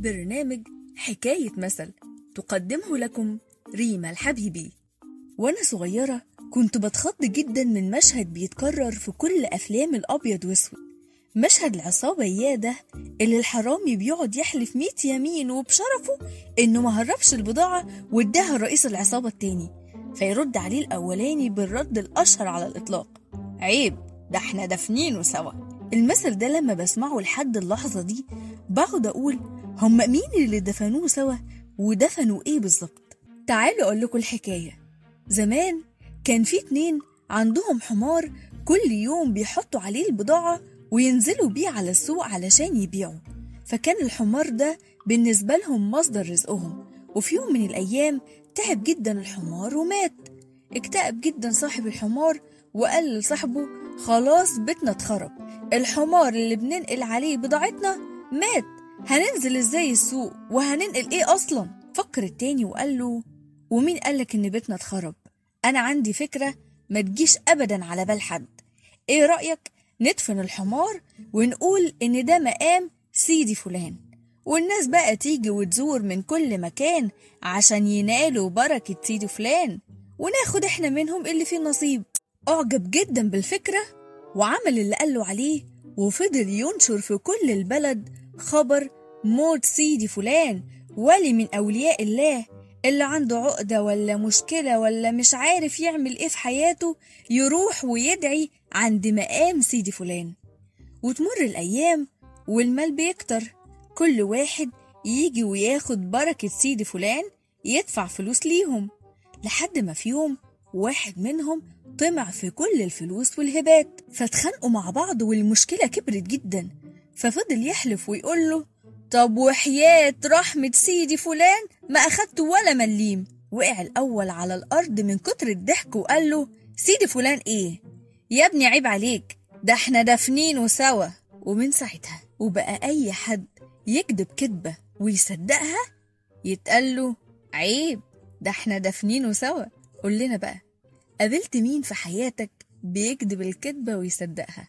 برنامج حكاية مثل تقدمه لكم ريما الحبيبي. وأنا صغيرة كنت بتخض جدا من مشهد بيتكرر في كل أفلام الأبيض وأسود. مشهد العصابة إياه ده اللي الحرامي بيقعد يحلف ميت يمين وبشرفه إنه ما هربش البضاعة واداها رئيس العصابة التاني فيرد عليه الأولاني بالرد الأشهر على الإطلاق. عيب ده إحنا دافنينه سوا. المثل ده لما بسمعه لحد اللحظة دي بقعد أقول هم مين اللي دفنوه سوا؟ ودفنوا إيه بالظبط؟ تعالوا أقول لكم الحكاية. زمان كان في اتنين عندهم حمار كل يوم بيحطوا عليه البضاعة وينزلوا بيه على السوق علشان يبيعوا. فكان الحمار ده بالنسبة لهم مصدر رزقهم. وفي يوم من الأيام تعب جدا الحمار ومات. اكتئب جدا صاحب الحمار وقال لصاحبه خلاص بيتنا اتخرب. الحمار اللي بننقل عليه بضاعتنا مات. هننزل إزاي السوق؟ وهننقل إيه أصلا؟ فكر التاني وقال له ومين قالك إن بيتنا اتخرب؟ أنا عندي فكرة ما تجيش ابدا على بال حد. إيه رأيك ندفن الحمار ونقول إن ده مقام سيدي فلان؟ والناس بقى تيجي وتزور من كل مكان عشان ينالوا بركة سيدي فلان. وناخد إحنا منهم اللي فيه نصيب أعجب جدا بالفكرة وعمل اللي قاله عليه وفضل ينشر في كل البلد خبر موت سيدي فلان ولي من أولياء الله اللي عنده عقدة ولا مشكلة ولا مش عارف يعمل إيه في حياته يروح ويدعي عند مقام سيدي فلان. وتمر الأيام والمال بيكتر. كل واحد يجي وياخد بركة سيدي فلان يدفع فلوس ليهم. لحد ما في يوم واحد منهم طمع في كل الفلوس والهبات. فاتخانقوا مع بعض والمشكلة كبرت جدا. ففضل يحلف ويقول له طب وحياة رحمة سيدي فلان؟ ما أخدت ولا مليم. وقع الأول على الأرض من كتر الضحك وقال له سيدي فلان إيه؟ يا ابني عيب عليك ده إحنا دافنينه سوا ومن ساعتها وبقى أي حد يكذب كذبة ويصدقها يتقال له عيب ده إحنا دافنينه سوا قول لنا بقى قابلت مين في حياتك بيكذب الكذبة ويصدقها؟